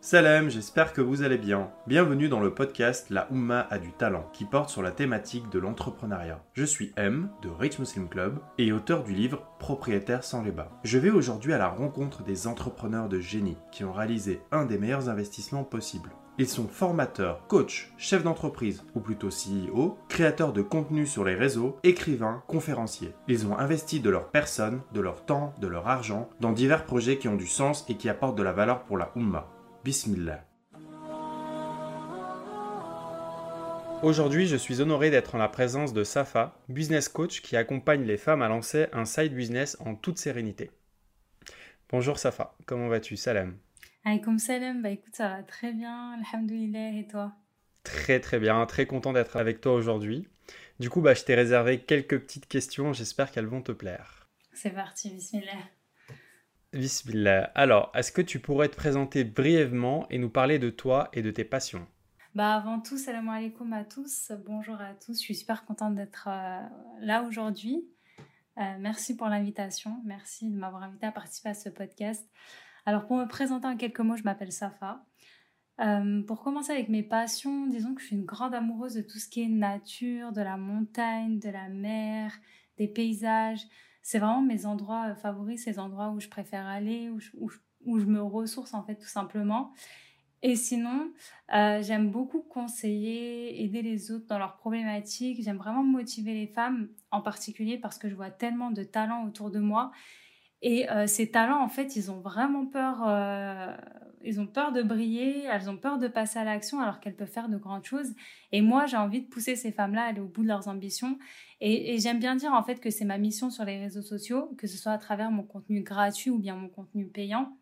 Salam, j'espère que vous allez bien. Bienvenue dans le podcast La Oumma a du talent, qui porte sur la thématique de l'entrepreneuriat. Je suis M, de Rich Muslim Club, et auteur du livre Propriétaire sans les bas. Je vais aujourd'hui à la rencontre des entrepreneurs de génie qui ont réalisé un des meilleurs investissements possibles. Ils sont formateurs, coachs, chefs d'entreprise, ou plutôt CEO, créateurs de contenu sur les réseaux, écrivains, conférenciers. Ils ont investi de leur personne, de leur temps, de leur argent dans divers projets qui ont du sens et qui apportent de la valeur pour la Oumma. Bismillah. Aujourd'hui, je suis honoré d'être en la présence de Safa, business coach qui accompagne les femmes à lancer un side business en toute sérénité. Bonjour Safa, comment vas-tu? Salam. Alaykoum salam, bah écoute, ça va très bien, alhamdoulilah, et toi? Très très bien, très content d'être avec toi aujourd'hui. Du coup, bah, je t'ai réservé quelques petites questions, j'espère qu'elles vont te plaire. C'est parti, bismillah. Bismillah. Alors, est-ce que tu pourrais te présenter brièvement et nous parler de toi et de tes passions? Bah avant tout, salam alaikum à tous, bonjour à tous, je suis super contente d'être euh, là aujourd'hui. Euh, merci pour l'invitation, merci de m'avoir invité à participer à ce podcast. Alors pour me présenter en quelques mots, je m'appelle Safa. Euh, pour commencer avec mes passions, disons que je suis une grande amoureuse de tout ce qui est nature, de la montagne, de la mer, des paysages. C'est vraiment mes endroits euh, favoris, ces endroits où je préfère aller, où je, où je, me ressource en fait tout simplement. Et sinon, euh, j'aime beaucoup conseiller, aider les autres dans leurs problématiques. J'aime vraiment motiver les femmes, en particulier parce que je vois tellement de talents autour de moi et euh, ces talents, en fait, ils ont vraiment peur, ils ont peur de briller, elles ont peur de passer à l'action alors qu'elles peuvent faire de grandes choses. Et moi, j'ai envie de pousser ces femmes-là à aller au bout de leurs ambitions. Et, j'aime bien dire, en fait, que c'est ma mission sur les réseaux sociaux, que ce soit à travers mon contenu gratuit ou bien mon contenu payant.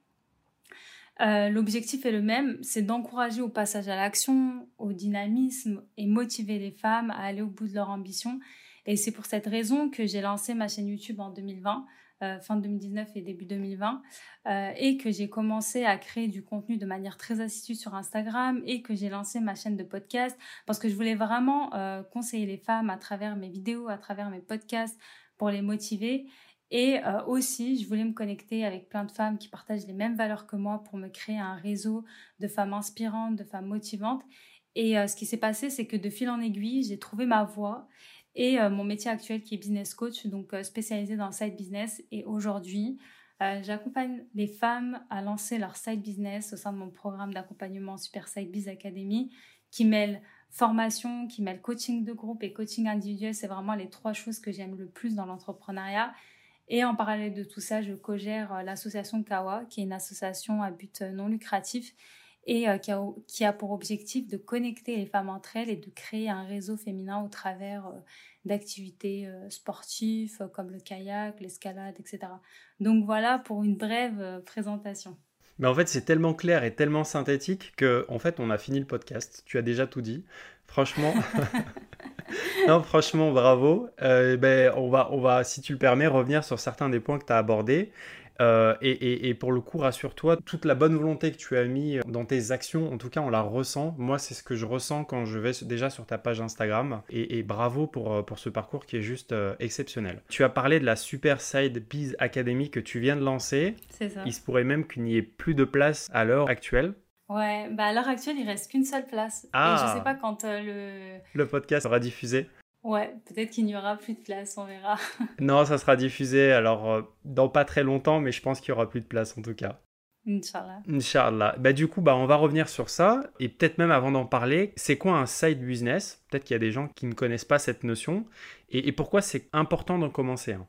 Euh, L'objectif est le même, c'est d'encourager au passage à l'action, au dynamisme et motiver les femmes à aller au bout de leur ambition. Et c'est pour cette raison que j'ai lancé ma chaîne YouTube en 2020 euh, fin 2019 et début 2020, euh, et que j'ai commencé à créer du contenu de manière très assidue sur Instagram et que j'ai lancé ma chaîne de podcast parce que je voulais vraiment euh, conseiller les femmes à travers mes vidéos, à travers mes podcasts pour les motiver. Et aussi, je voulais me connecter avec plein de femmes qui partagent les mêmes valeurs que moi pour me créer un réseau de femmes inspirantes, de femmes motivantes. Et ce qui s'est passé, c'est que de fil en aiguille, j'ai trouvé ma voie et euh, mon métier actuel qui est business coach, donc euh, spécialisé dans le side business. Et aujourd'hui, euh, j'accompagne les femmes à lancer leur side business au sein de mon programme d'accompagnement Super Side Biz Academy qui mêle formation, qui mêle coaching de groupe et coaching individuel. C'est vraiment les trois choses que j'aime le plus dans l'entrepreneuriat. Et en parallèle de tout ça, je co-gère l'association Kawa, qui est une association à but non lucratif et qui, a, qui, a, pour objectif de connecter les femmes entre elles et de créer un réseau féminin au travers d'activités euh, sportives euh, comme le kayak, l'escalade, etc. Donc voilà pour une brève euh, présentation. Mais en fait, c'est tellement clair et tellement synthétique que, en fait, on a fini le podcast. Tu as déjà tout dit. Franchement, non, franchement, bravo. ben, on va, on va, si tu le permets, revenir sur certains des points que tu as abordés. Euh, et, pour le coup, rassure-toi, toute la bonne volonté que tu as mis dans tes actions, en tout cas, on la ressent. Moi, c'est ce que je ressens quand je vais déjà sur ta page Instagram. Et, bravo pour, euh, pour ce parcours qui est juste euh, exceptionnel. Tu as parlé de la Super Side Biz Academy que tu viens de lancer. C'est ça. Il se pourrait même qu'il n'y ait plus de place à l'heure actuelle. Ouais, bah à l'heure actuelle, il reste qu'une seule place. Ah. Et je sais pas quand le... Le podcast sera diffusé. Ouais, peut-être qu'il n'y aura plus de place, on verra. non, ça sera diffusé alors euh, dans pas très longtemps, mais je pense qu'il y aura plus de place en tout cas. Inch'Allah. Inch'Allah. Bah, du coup, bah, on va revenir sur ça. Et peut-être même avant d'en parler, c'est quoi un side business? Peut-être qu'il y a des gens qui ne connaissent pas cette notion. Et, pourquoi c'est important d'en commencer un?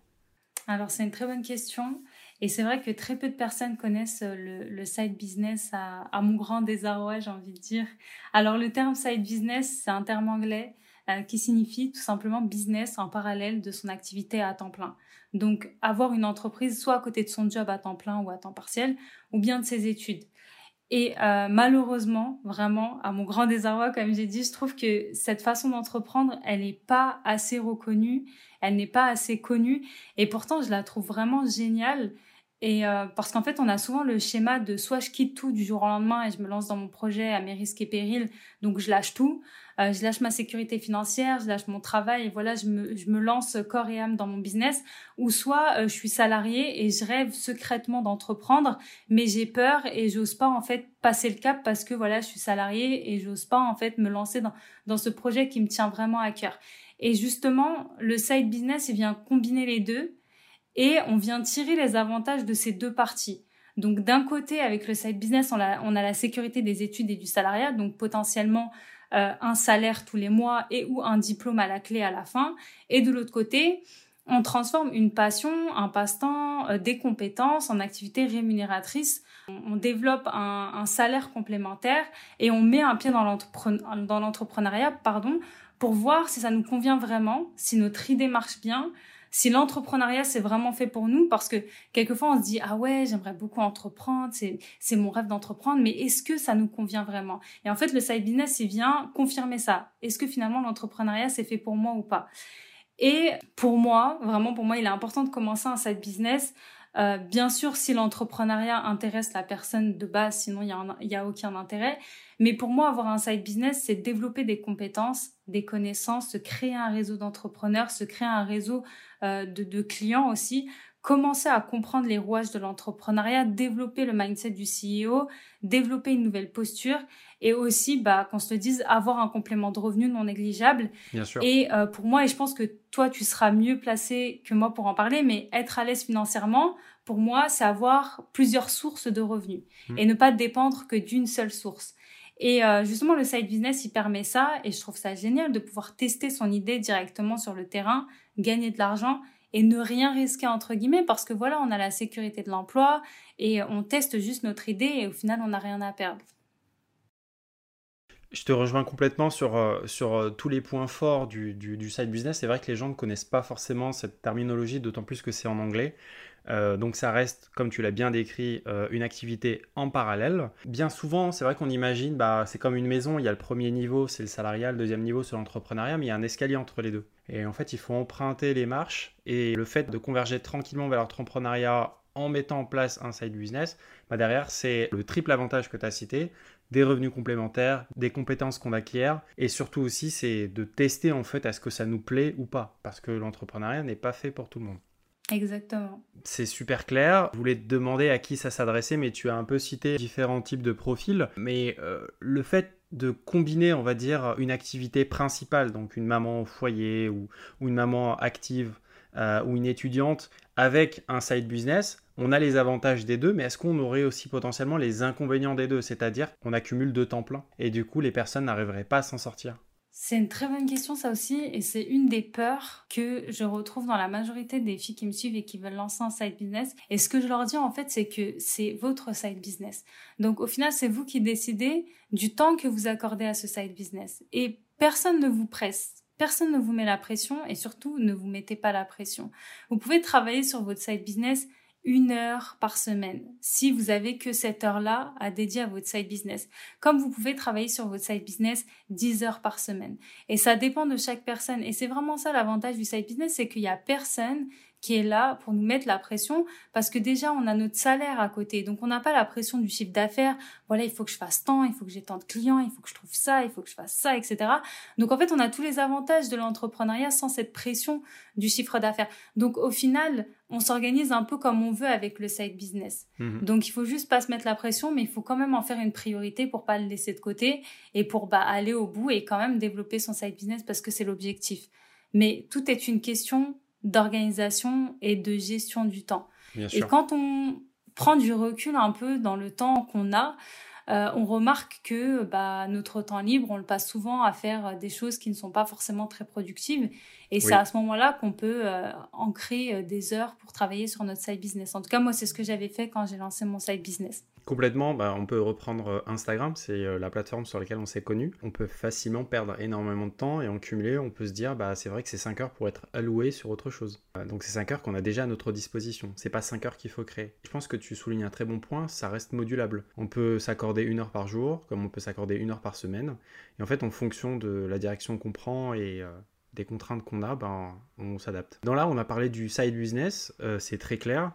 Alors, c'est une très bonne question. Et c'est vrai que très peu de personnes connaissent le, side business à, à, mon grand désarroi, j'ai envie de dire. Alors, le terme side business, c'est un terme anglais euh, qui signifie tout simplement business en parallèle de son activité à temps plein. Donc avoir une entreprise soit à côté de son job à temps plein ou à temps partiel, ou bien de ses études. Et euh, malheureusement, vraiment, à mon grand désarroi, comme j'ai dit, je trouve que cette façon d'entreprendre, elle n'est pas assez reconnue, elle n'est pas assez connue, et pourtant je la trouve vraiment géniale. Et euh, parce qu'en fait, on a souvent le schéma de soit je quitte tout du jour au lendemain et je me lance dans mon projet à mes risques et périls, donc je lâche tout, euh, je lâche ma sécurité financière, je lâche mon travail et voilà, je me, je me lance corps et âme dans mon business, ou soit euh, je suis salarié et je rêve secrètement d'entreprendre, mais j'ai peur et j'ose pas en fait passer le cap parce que voilà, je suis salarié et j'ose pas en fait me lancer dans, dans ce projet qui me tient vraiment à cœur. Et justement, le side business, il vient combiner les deux et on vient tirer les avantages de ces deux parties. Donc d'un côté, avec le side business, on a, on a la sécurité des études et du salariat, donc potentiellement euh, un salaire tous les mois et ou un diplôme à la clé à la fin. Et de l'autre côté, on transforme une passion, un passe-temps, euh, des compétences en activités rémunératrices. On, développe un, un, salaire complémentaire et on met un pied dans l'entrepreneuriat, pardon, pour voir si ça nous convient vraiment, si notre idée marche bien, si l'entrepreneuriat c'est vraiment fait pour nous parce que quelquefois on se dit ah ouais j'aimerais beaucoup entreprendre c'est mon rêve d'entreprendre mais est-ce que ça nous convient vraiment? Et en fait le side business il vient confirmer ça. Est-ce que finalement l'entrepreneuriat c'est fait pour moi ou pas? Et pour moi vraiment pour moi il est important de commencer un side business. Euh, bien sûr, si l'entrepreneuriat intéresse la personne de base, sinon il n'y a, a aucun intérêt. Mais pour moi, avoir un side business, c'est développer des compétences, des connaissances, se créer un réseau d'entrepreneurs, se créer un réseau de, de, clients aussi, commencer à comprendre les rouages de l'entrepreneuriat, développer le mindset du CEO, développer une nouvelle posture et aussi, bah, qu'on se le dise, avoir un complément de revenu non négligeable. Bien sûr. Et euh, pour moi, et je pense que toi, tu seras mieux placé que moi pour en parler, mais être à l'aise financièrement, pour moi, c'est avoir plusieurs sources de revenus hmm. et ne pas dépendre que d'une seule source. Et euh, justement, le side business, il permet ça, et je trouve ça génial de pouvoir tester son idée directement sur le terrain, gagner de l'argent et ne rien risquer entre guillemets parce que voilà, on a la sécurité de l'emploi et on teste juste notre idée et au final, on n'a rien à perdre. Je te rejoins complètement sur, euh, sur euh, tous les points forts du, du, side business. C'est vrai que les gens ne connaissent pas forcément cette terminologie, d'autant plus que c'est en anglais. Euh, donc ça reste, comme tu l'as bien décrit, une activité en parallèle. Bien souvent, c'est vrai qu'on imagine, bah, c'est comme une maison, il y a le premier niveau, c'est le salariat, le deuxième niveau, c'est l'entrepreneuriat, mais il y a un escalier entre les deux. Et en fait, il faut emprunter les marches, et le fait de converger tranquillement vers l'entrepreneuriat en mettant en place un side business, bah derrière, c'est le triple avantage que tu as cité, des revenus complémentaires, des compétences qu'on acquiert, et surtout aussi, c'est de tester en fait à ce que ça nous plaît ou pas, parce que l'entrepreneuriat n'est pas fait pour tout le monde. Exactement. C'est super clair. Je voulais te demander à qui ça s'adressait, mais tu as un peu cité différents types de profils. Mais euh, le fait de combiner, on va dire, une activité principale, donc une maman au foyer ou, une maman active euh, ou une étudiante, avec un side business, on a les avantages des deux, mais est-ce qu'on aurait aussi potentiellement les inconvénients des deux? C'est-à-dire qu'on accumule deux temps plein et du coup les personnes n'arriveraient pas à s'en sortir c'est une très bonne question ça aussi et c'est une des peurs que je retrouve dans la majorité des filles qui me suivent et qui veulent lancer un side business. Et ce que je leur dis en fait c'est que c'est votre side business. Donc au final c'est vous qui décidez du temps que vous accordez à ce side business et personne ne vous presse. Personne ne vous met la pression et surtout ne vous mettez pas la pression. Vous pouvez travailler sur votre side business une heure par semaine si vous avez que cette heure-là à dédier à votre side business. Comme vous pouvez travailler sur votre side business 10 heures par semaine. Et ça dépend de chaque personne. Et c'est vraiment ça l'avantage du side business, c'est qu'il y a personne qui est là pour nous mettre la pression parce que déjà on a notre salaire à côté. Donc on n'a pas la pression du chiffre d'affaires. Voilà il faut que je fasse tant il faut que j'ai tant de clients il faut que je trouve ça il faut que je fasse ça etc donc en fait on a tous les avantages de l'entrepreneuriat sans cette pression du chiffre d'affaires. Donc au final on s'organise un peu comme on veut avec le side business. Mhm. donc il faut juste pas se mettre la pression mais il faut quand même en faire une priorité pour pas le laisser de côté et pour bah, aller au bout et quand même développer son side business parce que c'est l'objectif. Mais tout est une question d'organisation et de gestion du temps. et quand on prend du recul un peu dans le temps qu'on a, euh, on remarque que bah, notre temps libre, on le passe souvent à faire des choses qui ne sont pas forcément très productives. Et c'est à ce moment-là qu'on peut euh, ancrer euh, des heures pour travailler sur notre side business. En tout cas, moi, c'est ce que j'avais fait quand j'ai lancé mon side business. Complètement, bah, on peut reprendre euh, Instagram, c'est la plateforme sur laquelle on s'est connu. On peut facilement perdre énormément de temps et en cumuler, on peut se dire, bah, c'est vrai que c'est 5 heures pour être alloué sur autre chose. Euh, donc c'est 5 heures qu'on a déjà à notre disposition. C'est pas 5 heures qu'il faut créer. Je pense que tu soulignes un très bon point, ça reste modulable. On peut s'accorder une heure par jour, comme on peut s'accorder une heure par semaine. Et en fait, en fonction de la direction qu'on prend et des contraintes qu'on a, ben, on s'adapte. Dans là, on a parlé du side business, c'est très clair.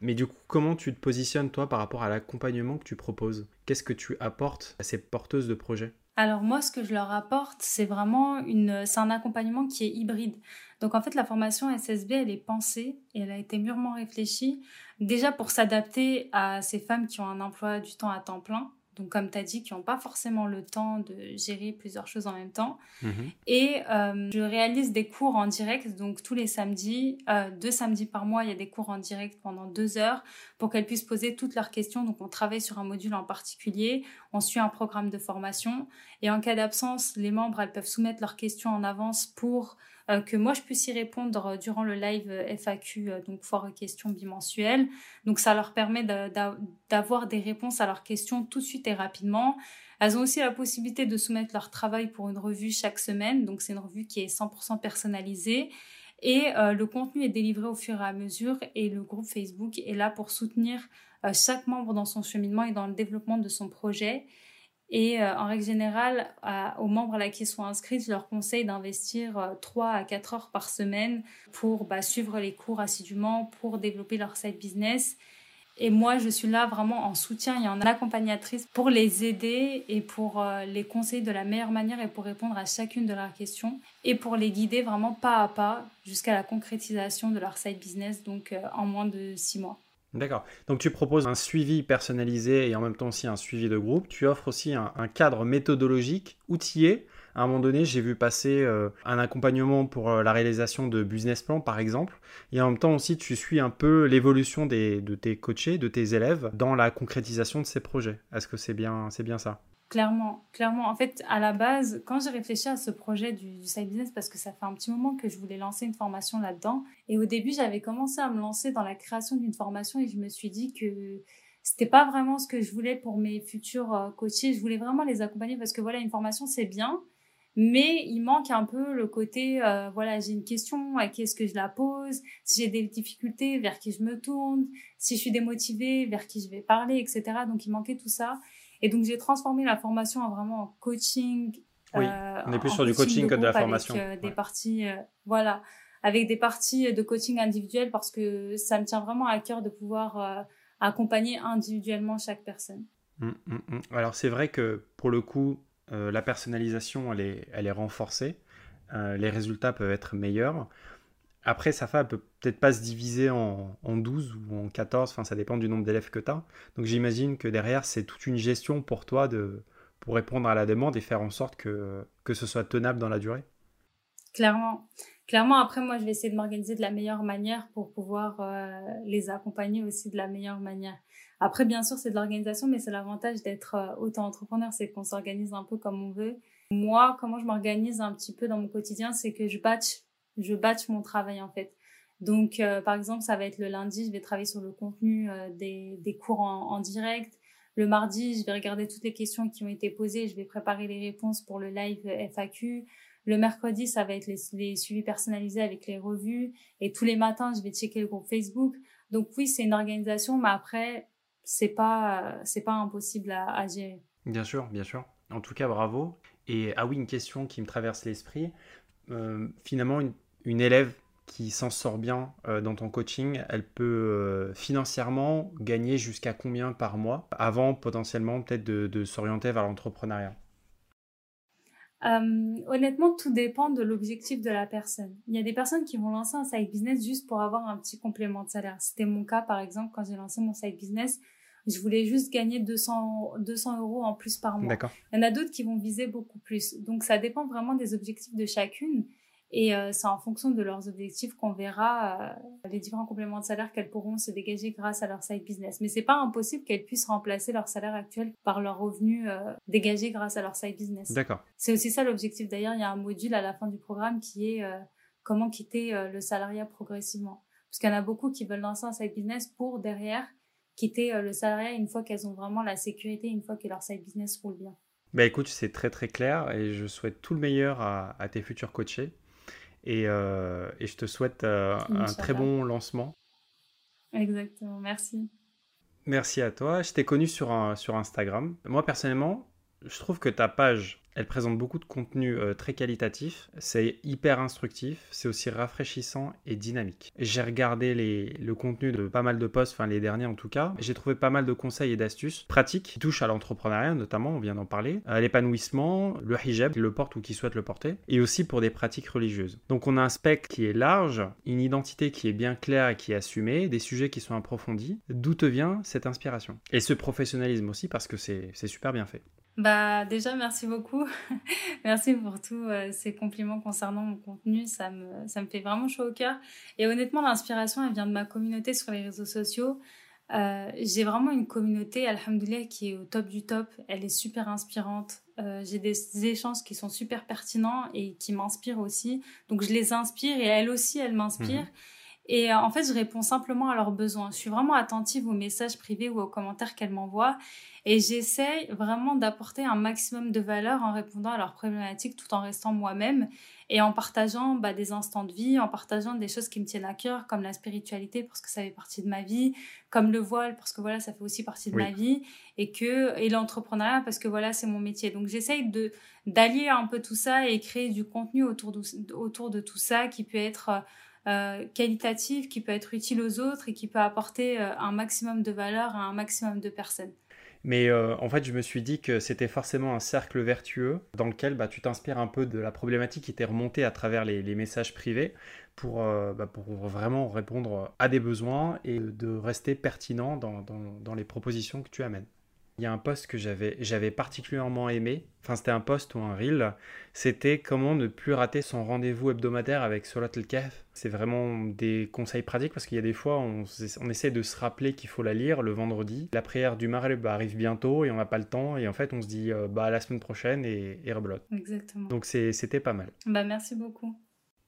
Mais du coup, comment tu te positionnes toi par rapport à l'accompagnement que tu proposes? Qu'est-ce que tu apportes à ces porteuses de projets? Alors moi, ce que je leur apporte, c'est vraiment une, c'est un accompagnement qui est hybride. Donc en fait, la formation SSB, elle est pensée et elle a été mûrement réfléchie déjà pour s'adapter à ces femmes qui ont un emploi du temps à temps plein donc comme tu as dit, qui n'ont pas forcément le temps de gérer plusieurs choses en même temps. Mhm. Et euh, je réalise des cours en direct, donc tous les samedis, euh, deux samedis par mois, il y a des cours en direct pendant deux heures pour qu'elles puissent poser toutes leurs questions. Donc on travaille sur un module en particulier, on suit un programme de formation, et en cas d'absence, les membres, elles peuvent soumettre leurs questions en avance pour que moi je puisse y répondre euh, durant le live euh, FAQ, donc foire questions bimensuelles. Donc ça leur permet d'avoir des réponses à leurs questions tout de suite et rapidement. Elles ont aussi la possibilité de soumettre leur travail pour une revue chaque semaine, donc c'est une revue qui est 100% personnalisée. Et le contenu est délivré au fur et à mesure et le groupe Facebook est là pour soutenir chaque membre dans son cheminement et dans le développement de son projet. Et euh, en règle générale, aux membres à laquelle ils sont inscrits, je leur conseille d'investir euh, 3 à 4 heures par semaine pour bah, suivre les cours assidûment, pour développer leur side business. Et moi, je suis là vraiment en soutien et en accompagnatrice pour les aider et pour euh, les conseiller de la meilleure manière et pour répondre à chacune de leurs questions et pour les guider vraiment pas à pas jusqu'à la concrétisation de leur side business, donc euh, en moins de 6 mois. D'accord. Donc tu proposes un suivi personnalisé et en même temps aussi un suivi de groupe. Tu offres aussi un, cadre méthodologique, outillé. À un moment donné, j'ai vu passer euh, un accompagnement pour euh, la réalisation de business plan, par exemple. Et en même temps aussi, tu suis un peu l'évolution de tes coachés, de tes élèves dans la concrétisation de ces projets. Est-ce que c'est bien, c'est bien ça? Clairement, clairement. En fait, à la base, quand j'ai réfléchi à ce projet du, side business, parce que ça fait un petit moment que je voulais lancer une formation là-dedans, et au début, j'avais commencé à me lancer dans la création d'une formation et je me suis dit que c'était pas vraiment ce que je voulais pour mes futurs euh, coachés. Je voulais vraiment les accompagner parce que voilà, une formation c'est bien, mais il manque un peu le côté euh, voilà, j'ai une question, à qui est-ce que je la pose, si j'ai des difficultés, vers qui je me tourne, si je suis démotivée, vers qui je vais parler, etc. Donc il manquait tout ça. Et donc, j'ai transformé la formation en vraiment coaching. Oui, euh, on est plus sur du coaching que de la formation. Avec, euh, des parties, euh, voilà, avec des parties de coaching individuel parce que ça me tient vraiment à cœur de pouvoir accompagner individuellement chaque personne. Hum, hum, hum. Alors, c'est vrai que pour le coup, la personnalisation, elle est, elle est renforcée. les résultats peuvent être meilleurs. Après, SAFA peut peut-être pas se diviser en, en, 12 ou en 14, enfin ça dépend du nombre d'élèves que tu as. Donc j'imagine que derrière, c'est toute une gestion pour toi de, pour répondre à la demande et faire en sorte que, que ce soit tenable dans la durée. Clairement. Clairement, après, moi, je vais essayer de m'organiser de la meilleure manière pour pouvoir euh, les accompagner aussi de la meilleure manière. Après, bien sûr, c'est de l'organisation, mais c'est l'avantage d'être euh, auto-entrepreneur, c'est qu'on s'organise un peu comme on veut. Moi, comment je m'organise un petit peu dans mon quotidien, c'est que je batch je batch mon travail en fait. Donc, euh, par exemple, ça va être le lundi, je vais travailler sur le contenu euh, des, des, cours en, direct. Le mardi, je vais regarder toutes les questions qui ont été posées, je vais préparer les réponses pour le live FAQ. Le mercredi, ça va être les, suivis personnalisés avec les revues. Et tous les matins, je vais checker le groupe Facebook. Donc oui, c'est une organisation, mais après, c'est pas, c'est pas impossible à, à gérer. Bien sûr, bien sûr. En tout cas, bravo. Et ah oui, une question qui me traverse l'esprit. Euh, finalement, une, une élève qui s'en sort bien euh, dans ton coaching, elle peut euh, financièrement gagner jusqu'à combien par mois avant potentiellement peut-être de, s'orienter vers l'entrepreneuriat? Euh, honnêtement, tout dépend de l'objectif de la personne. Il y a des personnes qui vont lancer un side business juste pour avoir un petit complément de salaire. C'était mon cas, par exemple, quand j'ai lancé mon side business, je voulais juste gagner 200, 200 euros en plus par mois. Il y en a d'autres qui vont viser beaucoup plus. Donc, ça dépend vraiment des objectifs de chacune. Et euh, c'est en fonction de leurs objectifs qu'on verra euh, les différents compléments de salaire qu'elles pourront se dégager grâce à leur side business. Mais c'est pas impossible qu'elles puissent remplacer leur salaire actuel par leurs revenus euh, dégagés grâce à leur side business. D'accord. C'est aussi ça l'objectif. D'ailleurs, il y a un module à la fin du programme qui est comment quitter le salariat progressivement. Parce qu'il y en a beaucoup qui veulent lancer un side business pour derrière quitter le salariat une fois qu'elles ont vraiment la sécurité, une fois que leur side business roule bien. Bah écoute, c'est très très clair et je souhaite tout le meilleur à, à tes futurs coachés. Euh, et, je te souhaite euh, un très bon lancement. Exactement, merci. Merci à toi. Je t'ai connu sur, sur Instagram. Moi, personnellement, je trouve que ta page elle présente beaucoup de contenu euh, très qualitatif, c'est hyper instructif, c'est aussi rafraîchissant et dynamique. J'ai regardé le contenu de pas mal de posts, enfin les derniers en tout cas, j'ai trouvé pas mal de conseils et d'astuces pratiques qui touchent à l'entrepreneuriat notamment, on vient d'en parler, à l'épanouissement, le hijab, qui le porte ou qui souhaite le porter, et aussi pour des pratiques religieuses. Donc on a un spectre qui est large, une identité qui est bien claire et qui est assumée, des sujets qui sont approfondis. D'où te vient cette inspiration? Et ce professionnalisme aussi parce que c'est super bien fait. Bah déjà merci beaucoup. merci pour tous euh, ces compliments concernant mon contenu, ça me ça me fait vraiment chaud au cœur et honnêtement l'inspiration elle vient de ma communauté sur les réseaux sociaux. Euh, j'ai vraiment une communauté alhamdoulilah qui est au top du top, elle est super inspirante. Euh, j'ai des échanges qui sont super pertinents et qui m'inspirent aussi. Donc je les inspire et elle aussi elle m'inspire. Mhm. Et en fait, je réponds simplement à leurs besoins. Je suis vraiment attentive aux messages privés ou aux commentaires qu'elles m'envoient. Et j'essaie vraiment d'apporter un maximum de valeur en répondant à leurs problématiques tout en restant moi-même et en partageant bah, des instants de vie, en partageant des choses qui me tiennent à cœur, comme la spiritualité parce que ça fait partie de ma vie, comme le voile parce que voilà, ça fait aussi partie de ma vie, et que et l'entrepreneuriat parce que voilà, c'est mon métier. Donc j'essaye de d'allier un peu tout ça et créer du contenu autour de, autour de tout ça qui peut être euh, qualitatif, qui peut être utile aux autres et qui peut apporter euh, un maximum de valeur à un maximum de personnes. Mais euh, en fait, je me suis dit que c'était forcément un cercle vertueux dans lequel bah, tu t'inspires un peu de la problématique qui t'est remontée à travers les, messages privés pour, euh, bah, pour, vraiment répondre à des besoins et de rester pertinent dans, dans les propositions que tu amènes. Il y a un post que j'avais, j'avais particulièrement aimé, enfin c'était un post ou un reel, c'était comment ne plus rater son rendez-vous hebdomadaire avec Solat El Kef. C'est vraiment des conseils pratiques parce qu'il y a des fois on, on essaie de se rappeler qu'il faut la lire le vendredi. La prière du Maghreb arrive bientôt et on n'a pas le temps et en fait on se dit euh, bah la semaine prochaine et, et rebelote. Exactement. Donc c'était pas mal. Bah merci beaucoup.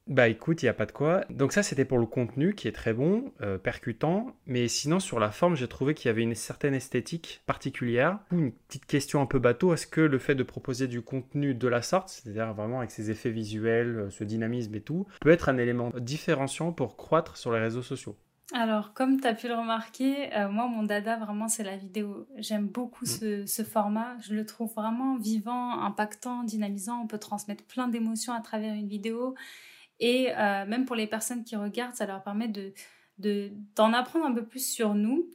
Bah écoute, il n'y a pas de quoi. Donc ça, c'était pour le contenu qui est très bon, euh, percutant. Mais sinon, sur la forme, j'ai trouvé qu'il y avait une certaine esthétique particulière. Une petite question un peu bateau, est-ce que le fait de proposer du contenu de la sorte, c'est-à-dire vraiment avec ses effets visuels, euh, ce dynamisme et tout, peut être un élément différenciant pour croître sur les réseaux sociaux? Alors, comme tu as pu le remarquer, euh, moi, mon dada, vraiment, c'est la vidéo. J'aime beaucoup mm. ce, format. Je le trouve vraiment vivant, impactant, dynamisant. On peut transmettre plein d'émotions à travers une vidéo. Et euh, même pour les personnes qui regardent, ça leur permet de d'en apprendre un peu plus sur nous.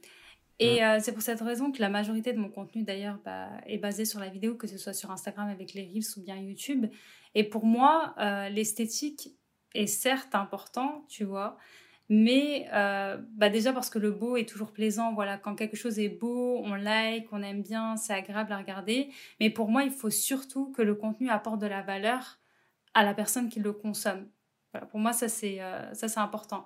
Et euh, c'est pour cette raison que la majorité de mon contenu, d'ailleurs, bah, est basé sur la vidéo, que ce soit sur Instagram avec les Reels ou bien YouTube. Et pour moi, euh, l'esthétique est certes important, tu vois, mais bah déjà parce que le beau est toujours plaisant. Voilà, quand quelque chose est beau, on like, on aime bien, c'est agréable à regarder. Mais pour moi, il faut surtout que le contenu apporte de la valeur à la personne qui le consomme pour moi, ça c'est euh, ça c'est important.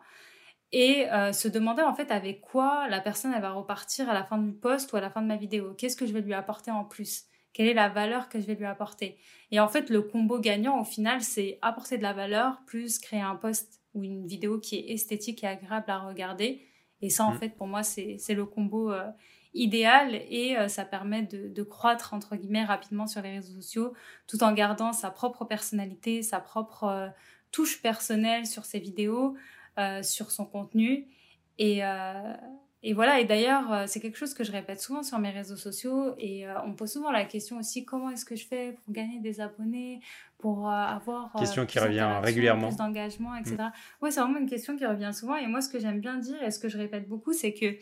Et euh, se demander en fait avec quoi la personne elle va repartir à la fin du post ou à la fin de ma vidéo? Qu'est-ce que je vais lui apporter en plus? Quelle est la valeur que je vais lui apporter? Et en fait, le combo gagnant au final, c'est apporter de la valeur plus créer un post ou une vidéo qui est esthétique et agréable à regarder. Et ça, en mmh. fait, pour moi, c'est le combo euh, idéal et ça permet de, de, croître, entre guillemets, rapidement sur les réseaux sociaux tout en gardant sa propre personnalité, sa propre touche personnelle sur ses vidéos, euh, sur son contenu. Et, euh, et voilà, et d'ailleurs, euh, c'est quelque chose que je répète souvent sur mes réseaux sociaux. Et on me pose souvent la question aussi comment est-ce que je fais pour gagner des abonnés, pour avoir. Question qui revient régulièrement. Plus d'engagement, etc. Mm. Oui, c'est vraiment une question qui revient souvent. Et moi, ce que j'aime bien dire et ce que je répète beaucoup, c'est que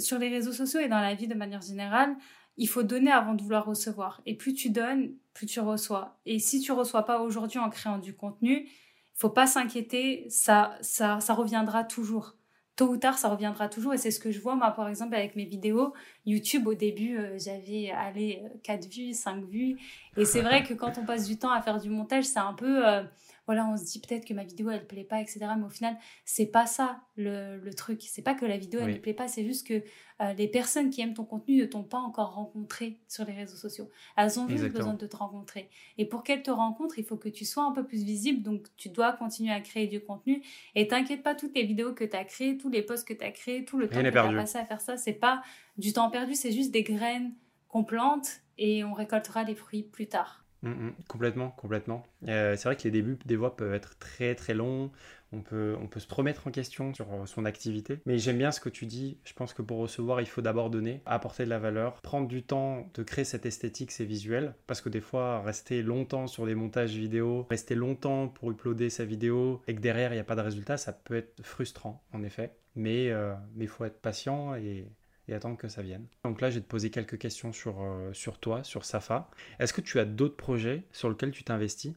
sur les réseaux sociaux et dans la vie de manière générale, il faut donner avant de vouloir recevoir. Et plus tu donnes, plus tu reçois. Et si tu reçois pas aujourd'hui en créant du contenu, faut pas s'inquiéter, ça, ça, ça reviendra toujours. Tôt ou tard, ça reviendra toujours. Et c'est ce que je vois, moi, par exemple, avec mes vidéos. YouTube, au début, euh, j'avais, allé 4 euh, vues, 5 vues. Et c'est vrai que quand on passe du temps à faire du montage, c'est un peu... Euh, voilà, on se dit peut-être que ma vidéo elle plaît pas, etc. Mais au final, c'est pas ça le, le truc. C'est pas que la vidéo elle ne plaît pas, c'est juste que euh, les personnes qui aiment ton contenu ne t'ont pas encore rencontré sur les réseaux sociaux. Elles ont juste besoin de te rencontrer. Et pour qu'elles te rencontrent, il faut que tu sois un peu plus visible. Donc, tu dois continuer à créer du contenu. Et t'inquiète pas, toutes les vidéos que tu as créées, tous les posts que tu as créés, tout le temps que tu as passé à faire ça, c'est pas du temps perdu, c'est juste des graines qu'on plante et on récoltera les fruits plus tard. Mm, mm, complètement, complètement. Euh, c'est vrai que les débuts des voix peuvent être très très longs. On peut, on peut se remettre en question sur son activité. Mais j'aime bien ce que tu dis. Je pense que pour recevoir, il faut d'abord donner, apporter de la valeur, prendre du temps de créer cette esthétique, ces visuels. Parce que des fois, rester longtemps sur des montages vidéo, rester longtemps pour uploader sa vidéo et que derrière, il n'y a pas de résultat, ça peut être frustrant, en effet. Mais euh, il faut être patient et et attendre que ça vienne. Donc là, je vais te poser quelques questions sur, euh, sur toi, sur Safa. Est-ce que tu as d'autres projets sur lesquels tu t'investis?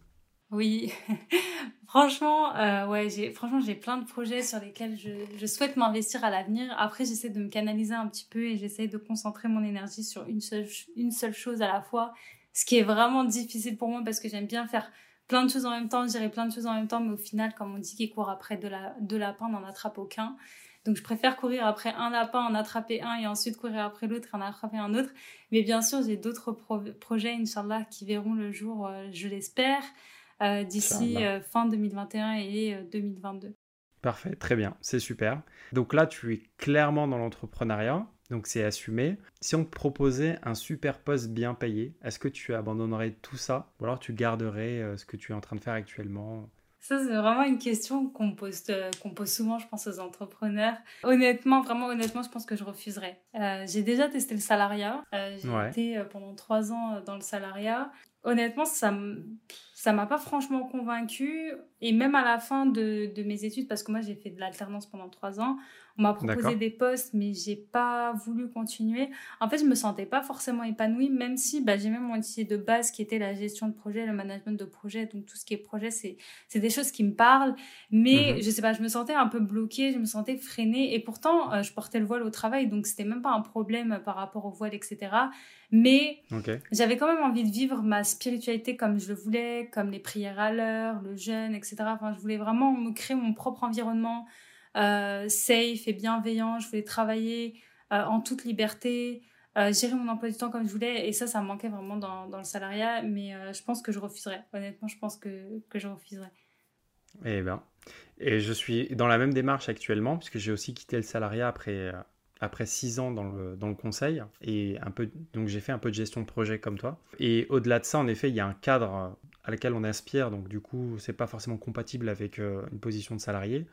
Oui, franchement, euh, ouais, j'ai, franchement, j'ai plein de projets sur lesquels je, je souhaite m'investir à l'avenir. Après, j'essaie de me canaliser un petit peu et j'essaie de concentrer mon énergie sur une seule, une seule chose à la fois, ce qui est vraiment difficile pour moi parce que j'aime bien faire plein de choses en même temps, je dirais plein de choses en même temps, mais au final, comme on dit qu'il court après de, la, de lapins, on n'en attrape aucun. Donc je préfère courir après un lapin, en attraper un et ensuite courir après l'autre, en attraper un autre. Mais bien sûr, j'ai d'autres projets, Inch'Allah, qui verront le jour, euh, je l'espère, euh, d'ici euh, fin 2021 et 2022. Parfait, très bien, c'est super. Donc là, tu es clairement dans l'entrepreneuriat, donc c'est assumé. Si on te proposait un super poste bien payé, est-ce que tu abandonnerais tout ça ou alors tu garderais ce que tu es en train de faire actuellement? Ça, c'est vraiment une question qu'on pose, euh, qu'on pose souvent, je pense, aux entrepreneurs. Honnêtement, vraiment honnêtement, je pense que je refuserais. Euh, j'ai déjà testé le salariat. Euh, j'ai été pendant trois ans dans le salariat. Honnêtement, ça ça m'a pas franchement convaincue. Et même à la fin de, de mes études, parce que moi j'ai fait de l'alternance pendant trois ans, on m'a proposé des postes, mais j'ai pas voulu continuer. En fait, je me sentais pas forcément épanouie, même si bah, j'ai même mon métier de base qui était la gestion de projet, le management de projet. Donc tout ce qui est projet, c'est des choses qui me parlent. Mais mhm. je sais pas, je me sentais un peu bloquée, je me sentais freinée. Et pourtant, euh, je portais le voile au travail, donc c'était même pas un problème par rapport au voile, etc. Mais j'avais quand même envie de vivre ma spiritualité comme je le voulais, comme les prières à l'heure, le jeûne, etc. Enfin, je voulais vraiment me créer mon propre environnement euh, safe et bienveillant. Je voulais travailler euh, en toute liberté, euh, gérer mon emploi du temps comme je voulais. Et ça, ça me manquait vraiment dans, le salariat. Mais je pense que je refuserais. Honnêtement, je pense que, que je refuserais. Eh bien, et je suis dans la même démarche actuellement, puisque j'ai aussi quitté le salariat après, après six ans dans le, dans le conseil. Et un peu, donc j'ai fait un peu de gestion de projet comme toi. Et au-delà de ça, en effet, il y a un cadre laquelle on aspire, donc du coup, c'est pas forcément compatible avec euh, une position de salarié.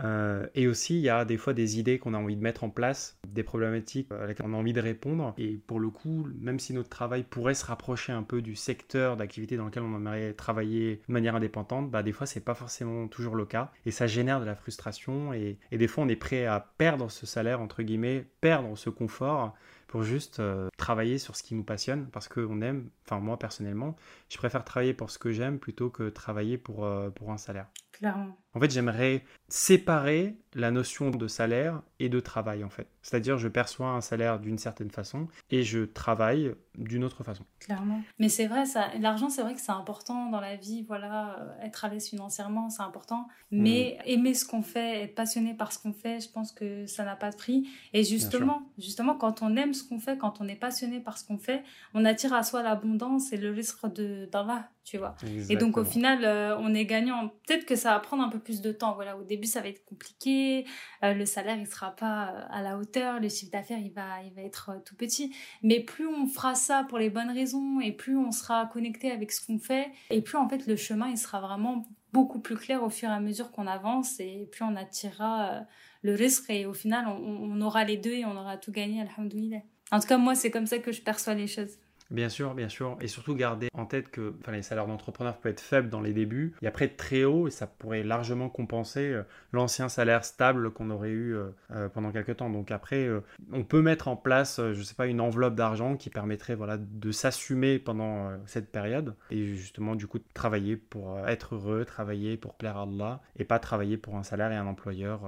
Euh, et aussi, il y a des fois des idées qu'on a envie de mettre en place, des problématiques à lesquelles on a envie de répondre. Et pour le coup, même si notre travail pourrait se rapprocher un peu du secteur d'activité dans lequel on aimerait travailler de manière indépendante, bah, des fois, c'est pas forcément toujours le cas. Et ça génère de la frustration. Et, et des fois, on est prêt à perdre ce salaire, entre guillemets, perdre ce confort pour juste euh, travailler sur ce qui nous passionne parce qu'on aime, enfin moi personnellement, je préfère travailler pour ce que j'aime plutôt que travailler pour, euh, pour un salaire. Clairement. En fait, j'aimerais séparer la notion de salaire et de travail, en fait. C'est-à-dire, je perçois un salaire d'une certaine façon et je travaille d'une autre façon. Clairement. Mais c'est vrai, ça, l'argent, c'est vrai que c'est important dans la vie. Voilà, euh, être à l'aise financièrement, c'est important. Mais mm. aimer ce qu'on fait, être passionné par ce qu'on fait, je pense que ça n'a pas de prix. Et justement, justement, quand on aime ce qu'on fait, quand on est passionné par ce qu'on fait, on attire à soi l'abondance et le risque de, d'Allah, tu vois. Et donc, au final, euh, on est gagnant. Peut-être que ça va prendre un peu plus de temps. Voilà, au début, ça va être compliqué. Euh, le salaire, il sera pas euh, à la hauteur. Le chiffre d'affaires, il va, il va être euh, tout petit. Mais plus on fera ça pour les bonnes raisons et plus on sera connecté avec ce qu'on fait et plus en fait le chemin, il sera vraiment beaucoup plus clair au fur et à mesure qu'on avance et plus on attirera le risque et au final, on, on, aura les deux et on aura tout gagné, alhamdoulilah. En tout cas, moi, c'est comme ça que je perçois les choses. Bien sûr, bien sûr. Et surtout garder en tête que enfin, les salaires d'entrepreneurs peuvent être faibles dans les débuts et après très haut et ça pourrait largement compenser euh, l'ancien salaire stable qu'on aurait eu euh, euh, pendant quelques temps. Donc après, on peut mettre en place, je ne sais pas, une enveloppe d'argent qui permettrait voilà, de s'assumer pendant cette période et justement du coup de travailler pour être heureux, travailler pour plaire à Allah et pas travailler pour un salaire et un employeur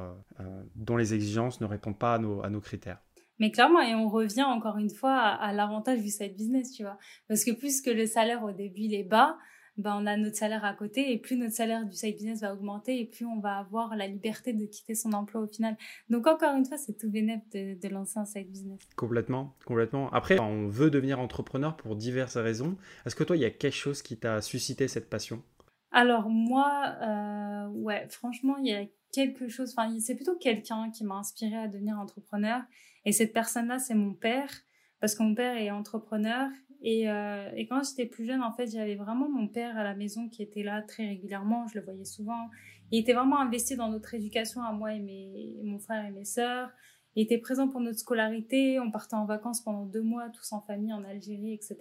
dont les exigences ne répondent pas à nos, à nos critères. Mais clairement, et on revient encore une fois à, l'avantage du side business, tu vois. Parce que plus que le salaire au début il est bas, ben on a notre salaire à côté et plus notre salaire du side business va augmenter et plus on va avoir la liberté de quitter son emploi au final. Donc encore une fois, c'est tout bénéf de, de, lancer un side business. Complètement, complètement. Après, on veut devenir entrepreneur pour diverses raisons. Est-ce que toi, il y a quelque chose qui t'a suscité cette passion? Alors moi, euh, ouais, franchement, il y a quelque chose, enfin c'est plutôt quelqu'un qui m'a inspiré à devenir entrepreneur et cette personne-là, c'est mon père. parce que mon père est entrepreneur. Et, euh, et quand j'étais plus jeune, en fait, j'avais vraiment mon père à la maison qui était là très régulièrement. Je le voyais souvent. Il était vraiment investi dans notre éducation à moi et, mes, mon frère et mes sœurs. Il était présent pour notre scolarité. On partait en vacances pendant deux mois, tous en famille, en Algérie, etc.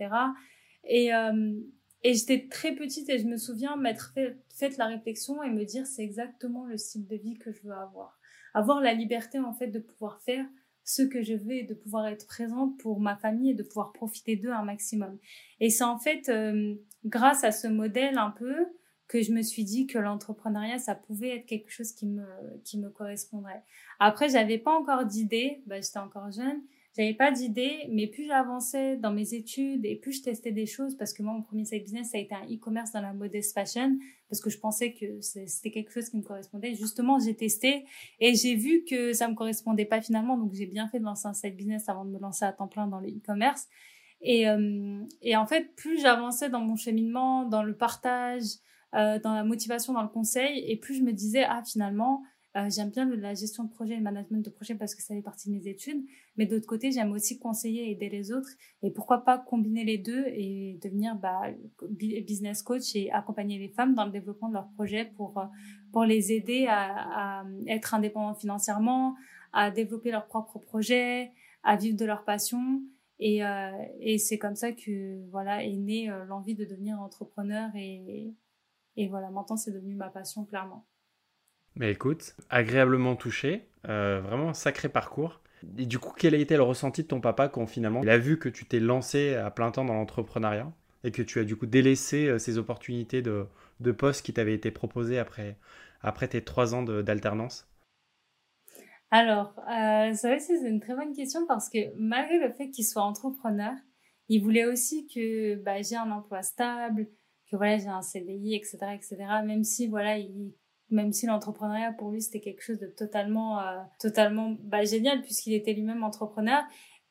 Et, euh, et j'étais très petite et je me souviens m'être fait, fait la réflexion et me dire c'est exactement le style de vie que je veux avoir. Avoir la liberté en fait de pouvoir faire ce que je veux et de pouvoir être présente pour ma famille et de pouvoir profiter d'eux un maximum. Et c'est en fait euh, grâce à ce modèle un peu que je me suis dit que l'entrepreneuriat ça pouvait être quelque chose qui me qui me correspondrait. Après j'avais pas encore d'idée, bah, j'étais encore jeune, j'avais pas d'idée, mais plus j'avançais dans mes études et plus je testais des choses, parce que moi, mon premier side business, ça a été un e-commerce dans la modest fashion, parce que je pensais que c'était quelque chose qui me correspondait. Justement, j'ai testé et j'ai vu que ça me correspondait pas finalement, donc j'ai bien fait de lancer un side business avant de me lancer à temps plein dans le e-commerce. Et, euh, et en fait, plus j'avançais dans mon cheminement, dans le partage, euh, dans la motivation, dans le conseil, et plus je me disais, ah finalement, euh, j'aime bien la gestion de projet et le management de projet parce que ça fait partie de mes études. Mais d'autre côté, j'aime aussi conseiller et aider les autres. Et pourquoi pas combiner les deux et devenir bah, business coach et accompagner les femmes dans le développement de leurs projets pour, euh, pour les aider à, à être indépendants financièrement, à développer leurs propres projets, à vivre de leur passion. Et, euh, et c'est comme ça que voilà est née euh, l'envie de devenir entrepreneur et, et voilà maintenant c'est devenu ma passion clairement. Mais écoute, agréablement touché, euh, vraiment un sacré parcours. Et du coup, quel a été le ressenti de ton papa quand finalement il a vu que tu t'es lancé à plein temps dans l'entrepreneuriat et que tu as du coup délaissé euh, ces opportunités de, de poste qui t'avaient été proposées après, après tes trois ans d'alternance? Alors, euh, c'est c'est une très bonne question parce que malgré le fait qu'il soit entrepreneur, il voulait aussi que bah, j'ai un emploi stable, que voilà, j'ai un CDI, etc., etc. Même si voilà, il même si l'entrepreneuriat pour lui c'était quelque chose de totalement euh, totalement bah, génial puisqu'il était lui-même entrepreneur.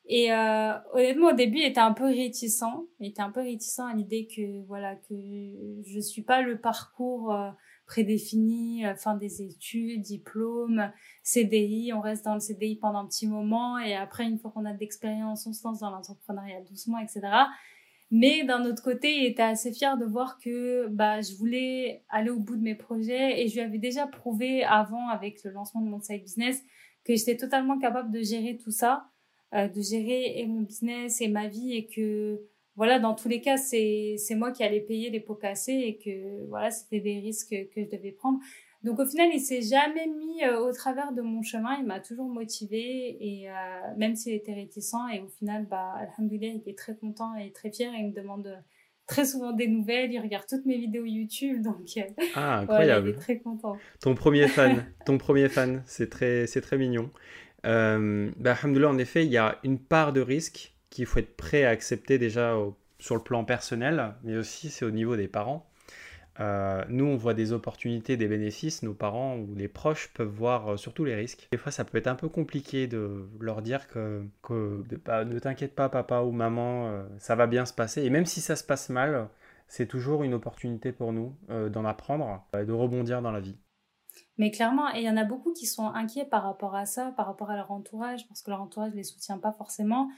Et euh, honnêtement au début il était un peu réticent. Il était un peu réticent à l'idée que voilà que je suis pas le parcours euh, prédéfini fin des études diplôme CDI on reste dans le CDI pendant un petit moment. Et après une fois qu'on a de l'expérience on se lance dans l'entrepreneuriat doucement etc mais d'un autre côté, il était assez fier de voir que bah, je voulais aller au bout de mes projets et je lui avais déjà prouvé avant, avec le lancement de mon side business, que j'étais totalement capable de gérer tout ça, euh, de gérer et mon business et ma vie et que voilà, dans tous les cas, c'est moi qui allais payer les pots cassés et que voilà, c'était des risques que je devais prendre. Donc au final, il s'est jamais mis euh, au travers de mon chemin. Il m'a toujours motivé et euh, même s'il était réticent. Et au final, bah, alhamdoulilah, il est très content et très fier et il me demande euh, très souvent des nouvelles. Il regarde toutes mes vidéos YouTube, donc ah, incroyable. il est très content. Ton premier fan, ton premier fan, c'est très, c'est très mignon. Euh, bah, en effet, il y a une part de risque qu'il faut être prêt à accepter déjà sur le plan personnel, mais aussi c'est au niveau des parents. Euh, nous, on voit des opportunités, des bénéfices. Nos parents ou les proches peuvent voir euh, surtout les risques. Des fois, ça peut être un peu compliqué de leur dire que, ne t'inquiète pas, papa ou maman, euh, ça va bien se passer. Et même si ça se passe mal, c'est toujours une opportunité pour nous d'en apprendre et de rebondir dans la vie. Mais clairement, il y en a beaucoup qui sont inquiets par rapport à ça, par rapport à leur entourage, parce que leur entourage ne les soutient pas forcément.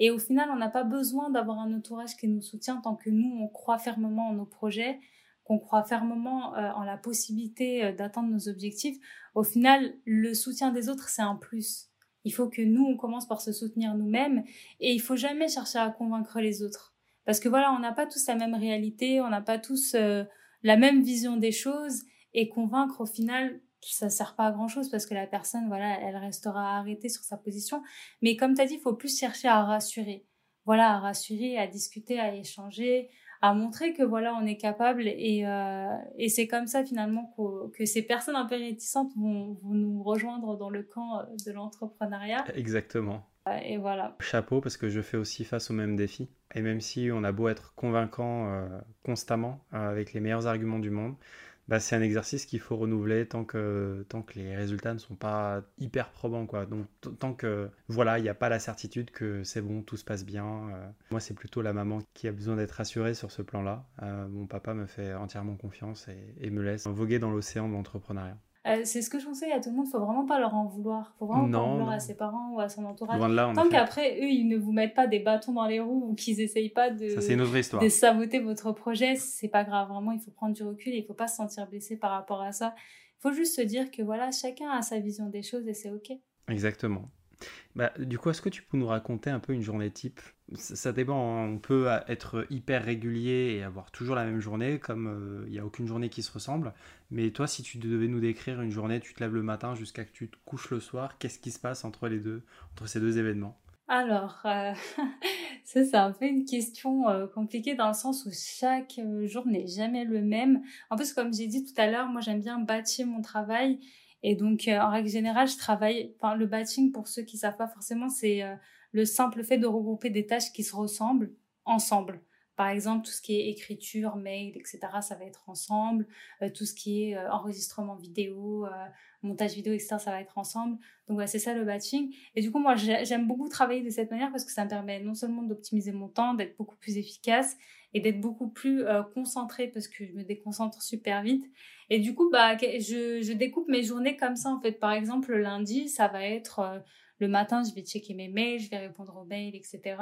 Et au final, on n'a pas besoin d'avoir un entourage qui nous soutient tant que nous, on croit fermement en nos projets qu'on croit fermement euh, en la possibilité euh, d'atteindre nos objectifs, au final, le soutien des autres, c'est un plus. Il faut que nous, on commence par se soutenir nous-mêmes et il faut jamais chercher à convaincre les autres. Parce que voilà, on n'a pas tous la même réalité, on n'a pas tous euh, la même vision des choses et convaincre au final, ça sert pas à grand chose parce que la personne, voilà, elle restera arrêtée sur sa position. Mais comme tu as dit, il faut plus chercher à rassurer. Voilà, à rassurer, à discuter, à échanger, à montrer que voilà on est capable et, euh, et c'est comme ça finalement que ces personnes un peu réticentes vont, vont, nous rejoindre dans le camp euh, de l'entrepreneuriat. Exactement. Euh, et voilà. Chapeau parce que je fais aussi face aux mêmes défis et même si on a beau être convaincant constamment avec les meilleurs arguments du monde, bah, c'est un exercice qu'il faut renouveler tant que, tant que les résultats ne sont pas hyper probants. Quoi. Donc tant que voilà, il n'y a pas la certitude que c'est bon, tout se passe bien. Euh. moi, c'est plutôt la maman qui a besoin d'être rassurée sur ce plan-là. Euh, mon papa me fait entièrement confiance et, me laisse voguer dans l'océan de l'entrepreneuriat. Euh, c'est ce que je conseille à tout le monde. Faut vraiment pas leur en vouloir. Faut vraiment pas en vouloir à ses parents ou à son entourage. Tant qu'après, eux, ils ne vous mettent pas des bâtons dans les roues ou qu'ils essayent pas de, Ça, une autre histoire. de saboter votre projet, c'est pas grave. Vraiment, il faut prendre du recul et il faut pas se sentir blessé par rapport à ça. Il faut juste se dire que voilà, chacun a sa vision des choses et c'est OK. Exactement. Bah, du coup, est-ce que tu peux nous raconter un peu une journée type? Ça, dépend, hein. on peut être hyper régulier et avoir toujours la même journée, comme euh, il n'y a aucune journée qui se ressemble. Mais toi, si tu devais nous décrire une journée, tu te lèves le matin jusqu'à que tu te couches le soir, qu'est-ce qui se passe entre les deux, entre ces deux événements? Alors, euh, ça c'est un peu une question euh, compliquée dans le sens où chaque jour n'est jamais le même. En plus, comme j'ai dit tout à l'heure, moi j'aime bien bâtir mon travail et donc en règle générale, je travaille. Enfin, le batching pour ceux qui savent pas forcément, c'est le simple fait de regrouper des tâches qui se ressemblent ensemble. Par exemple, tout ce qui est écriture, mail, etc., ça va être ensemble. Euh, tout ce qui est euh, enregistrement vidéo, euh, montage vidéo, etc., ça va être ensemble. Donc, c'est ça le batching. Et du coup, moi, j'aime beaucoup travailler de cette manière parce que ça me permet non seulement d'optimiser mon temps, d'être beaucoup plus efficace et d'être beaucoup plus concentré parce que je me déconcentre super vite. Et du coup, bah, je, je découpe mes journées comme ça, en fait. Par exemple, le lundi, ça va être le matin, je vais checker mes mails, je vais répondre aux mails, etc.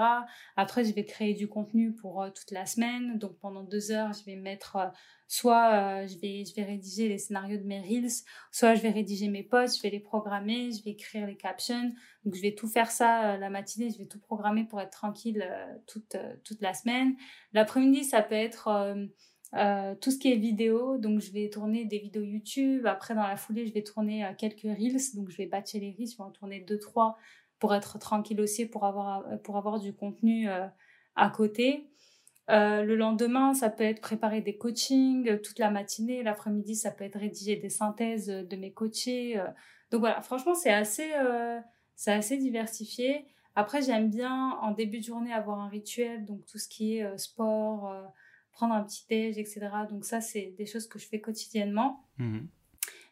Après, je vais créer du contenu pour euh, toute la semaine. Donc, pendant deux heures, je vais mettre euh, soit euh, je vais je vais rédiger les scénarios de mes reels, soit je vais rédiger mes posts, je vais les programmer, je vais écrire les captions. Donc, je vais tout faire ça la matinée, je vais tout programmer pour être tranquille toute toute la semaine. L'après-midi, ça peut être euh, tout ce qui est vidéo, donc je vais tourner des vidéos YouTube. Après, dans la foulée, je vais tourner euh, quelques reels. Donc, je vais batcher les reels, je vais en tourner deux, trois pour être tranquille aussi, pour avoir, euh, du contenu à côté. le lendemain, ça peut être préparer des coachings toute la matinée. L'après-midi, ça peut être rédiger des synthèses de mes coachés. donc voilà, franchement, assez, c'est assez diversifié. Après, j'aime bien en début de journée avoir un rituel, donc tout ce qui est sport prendre un petit déj, etc. Donc ça, c'est des choses que je fais quotidiennement. Mhm.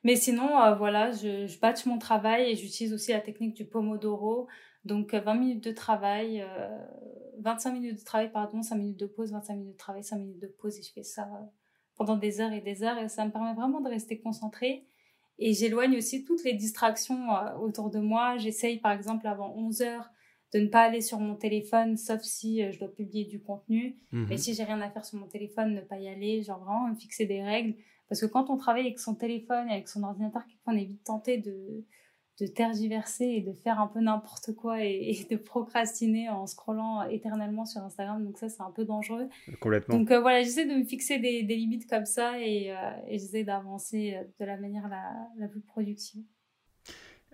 Mais sinon, euh, voilà, je, je batch mon travail et j'utilise aussi la technique du Pomodoro. Donc 20 euh, minutes de travail, 25 euh, minutes de travail, pardon, 5 minutes de pause, 25 minutes de travail, 5 minutes de pause. Et je fais ça pendant des heures et des heures. Et ça me permet vraiment de rester concentrée. Et j'éloigne aussi toutes les distractions autour de moi. J'essaye, par exemple, avant 11 heures, de ne pas aller sur mon téléphone, sauf si euh, je dois publier du contenu. Mhm. Mais si j'ai rien à faire sur mon téléphone, ne pas y aller, genre vraiment me fixer des règles. Parce que quand on travaille avec son téléphone et avec son ordinateur, on est vite tenté de, de tergiverser et de faire un peu n'importe quoi et, de procrastiner en scrollant éternellement sur Instagram. Donc ça, c'est un peu dangereux. Complètement. Donc euh, voilà, j'essaie de me fixer des, des limites comme ça et, euh, et j'essaie d'avancer de la manière la, la plus productive.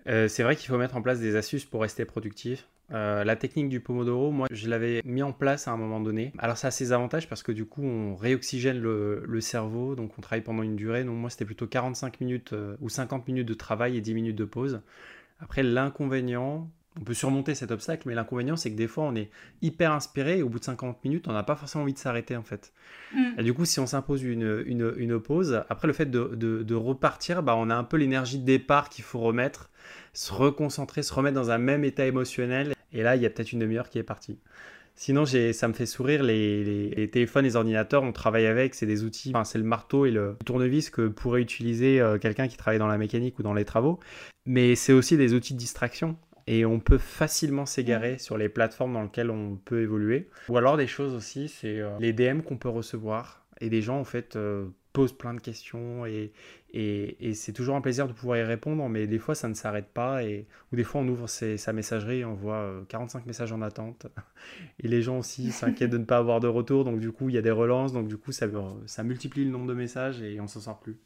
c'est vrai qu'il faut mettre en place des astuces pour rester productif. Euh, la technique du Pomodoro, moi, je l'avais mis en place à un moment donné. Alors, ça a ses avantages parce que du coup, on réoxygène le, cerveau, donc on travaille pendant une durée. Donc, moi, c'était plutôt 45 minutes euh, ou 50 minutes de travail et 10 minutes de pause. Après, l'inconvénient, on peut surmonter cet obstacle, mais l'inconvénient, c'est que des fois, on est hyper inspiré et au bout de 50 minutes, on n'a pas forcément envie de s'arrêter, en fait. Mm. Et du coup, si on s'impose une, une, pause, après, le fait de, de repartir, bah, on a un peu l'énergie de départ qu'il faut remettre, se reconcentrer, se remettre dans un même état émotionnel et là, il y a peut-être une demi-heure qui est partie. Sinon, ça me fait sourire les, les, téléphones, les ordinateurs, on travaille avec, c'est des outils, c'est le marteau et le tournevis que pourrait utiliser euh, quelqu'un qui travaille dans la mécanique ou dans les travaux. Mais c'est aussi des outils de distraction et on peut facilement s'égarer sur les plateformes dans lesquelles on peut évoluer. Ou alors des choses aussi, c'est euh, les DM qu'on peut recevoir et des gens en fait euh, posent plein de questions et, et, c'est toujours un plaisir de pouvoir y répondre, mais des fois ça ne s'arrête pas, et, ou des fois on ouvre sa messagerie et on voit 45 euh, messages en attente, et les gens aussi s'inquiètent de ne pas avoir de retour, donc du coup il y a des relances, donc du coup ça, ça multiplie le nombre de messages et on s'en sort plus.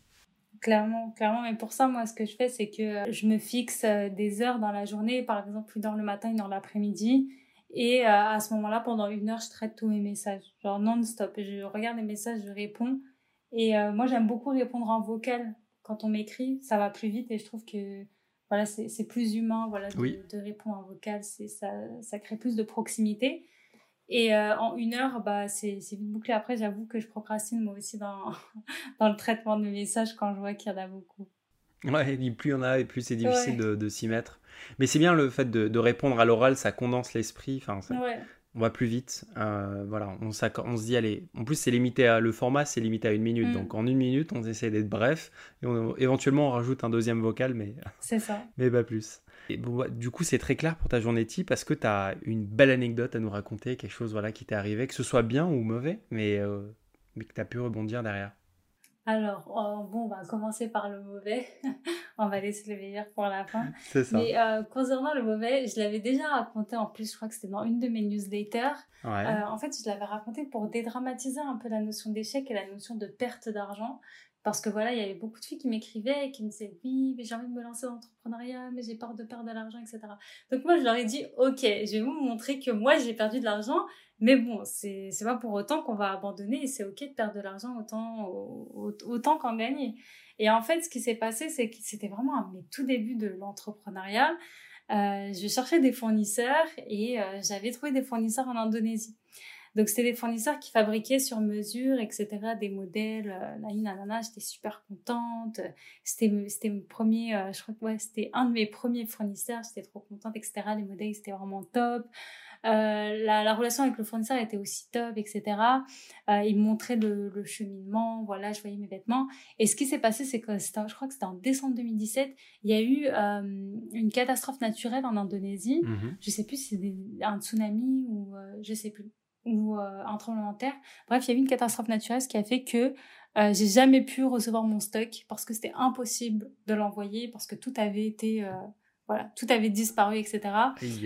Clairement, clairement, mais pour ça, moi, ce que je fais, c'est que je me fixe euh, des heures dans la journée, par exemple, une heure le matin, une heure l'après-midi, et euh, à ce moment-là, pendant une heure, je traite tous mes messages, genre non-stop. Je regarde les messages, je réponds, et euh, moi, j'aime beaucoup répondre en vocal quand on m'écrit. Ça va plus vite et je trouve que voilà, c'est plus humain voilà, de, répondre en vocal. Ça, ça crée plus de proximité. Et euh, en une heure, bah, c'est vite bouclé. Après, j'avoue que je procrastine moi aussi dans, dans le traitement de mes messages quand je vois qu'il y en a beaucoup. Ouais, et plus il y en a, et plus c'est difficile de, de s'y mettre. Mais c'est bien le fait de, de répondre à l'oral, ça condense l'esprit. Enfin, ouais on va plus vite. Euh, voilà, on, on, se dit, allez, en plus, c'est limité à, le format, c'est limité à une minute. Mm. Donc, en une minute, on essaie d'être bref. Et éventuellement, on rajoute un deuxième vocal, mais. C'est ça. mais pas plus. Et bon, du coup, c'est très clair pour ta journée type parce que tu as une belle anecdote à nous raconter, quelque chose voilà, qui t'est arrivé, que ce soit bien ou mauvais, mais, euh, mais que tu as pu rebondir derrière? Alors, oh, bon, on va commencer par le mauvais. on va laisser le meilleur pour la fin. C'est ça. Mais euh, concernant le mauvais, je l'avais déjà raconté en plus, je crois que c'était dans une de mes newsletters. Euh, en fait, je l'avais raconté pour dédramatiser un peu la notion d'échec et la notion de perte d'argent. Parce que voilà, il y avait beaucoup de filles qui m'écrivaient et qui me disaient oui, mais j'ai envie de me lancer dans l'entrepreneuriat, mais j'ai peur de perdre de l'argent, etc. Donc moi, je leur ai dit ok, je vais vous montrer que moi, j'ai perdu de l'argent, mais bon, c'est pas pour autant qu'on va abandonner et c'est ok de perdre de l'argent autant, autant qu'en gagner. Et en fait, ce qui s'est passé, c'est que c'était vraiment à mes tout débuts de l'entrepreneuriat. Euh, je cherchais des fournisseurs et euh, j'avais trouvé des fournisseurs en Indonésie. Donc, c'était des fournisseurs qui fabriquaient sur mesure, etc., des modèles. Euh, nanana, j'étais super contente. C'était, mon premier, euh, je crois que c'était un de mes premiers fournisseurs. J'étais trop contente, etc. Les modèles, c'était vraiment top. Euh, la, la, relation avec le fournisseur était aussi top, etc. Euh, il me montrait le, le, cheminement, voilà, je voyais mes vêtements. Et ce qui s'est passé, c'est que je crois que c'était en décembre 2017, il y a eu euh, une catastrophe naturelle en Indonésie. Mm-hmm. Je sais plus si c'était un tsunami ou euh, je sais plus ou euh, un tremblement de terre. Bref, il y a eu une catastrophe naturelle, ce qui a fait que euh, j'ai jamais pu recevoir mon stock parce que c'était impossible de l'envoyer parce que tout avait été euh, voilà, tout avait disparu, etc.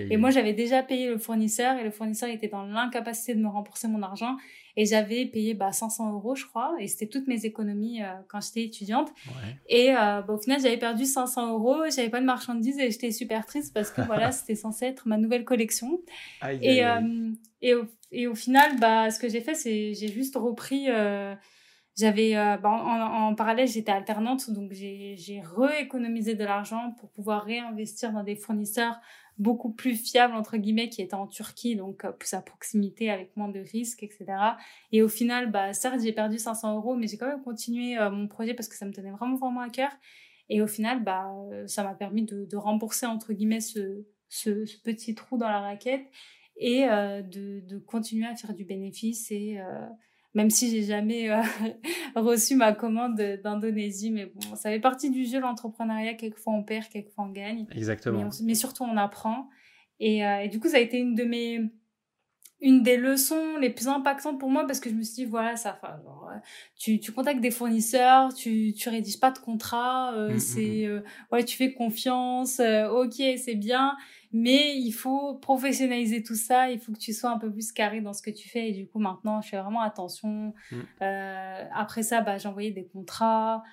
Et moi, j'avais déjà payé le fournisseur et le fournisseur était dans l'incapacité de me rembourser mon argent. Et j'avais payé bah, 500 euros, je crois, et c'était toutes mes économies euh, quand j'étais étudiante. Et euh, bah, au final, j'avais perdu 500 euros, j'avais pas de marchandises et j'étais super triste parce que voilà, c'était censé être ma nouvelle collection. et, euh, et, au, et au final, bah, ce que j'ai fait, c'est j'ai juste repris j'avais euh, bah, en, parallèle j'étais alternante donc j'ai rééconomisé de l'argent pour pouvoir réinvestir dans des fournisseurs beaucoup plus fiables entre guillemets qui étaient en Turquie donc euh, plus à proximité avec moins de risques etc et au final bah certes j'ai perdu 500 euros mais j'ai quand même continué euh, mon projet parce que ça me tenait vraiment vraiment à cœur. Et au final bah ça m'a permis de, rembourser entre guillemets ce, ce, ce petit trou dans la raquette et de, de continuer à faire du bénéfice et même si j'ai jamais euh, reçu ma commande d'Indonésie. Mais bon, ça fait partie du jeu, l'entrepreneuriat. Quelquefois on perd, quelquefois on gagne. Exactement. Mais, surtout on apprend. Et, euh, et, du coup, ça a été une de mes une des leçons les plus impactantes pour moi parce que je me suis dit voilà ça genre, euh, tu tu contactes des fournisseurs tu tu rédiges pas de contrat euh, mm, mm, c'est mm. ouais tu fais confiance ok c'est bien mais il faut professionnaliser tout ça, il faut que tu sois un peu plus carré dans ce que tu fais. Et du coup, maintenant, je fais vraiment attention. Mm. Euh, après ça, bah, j'envoyais des contrats.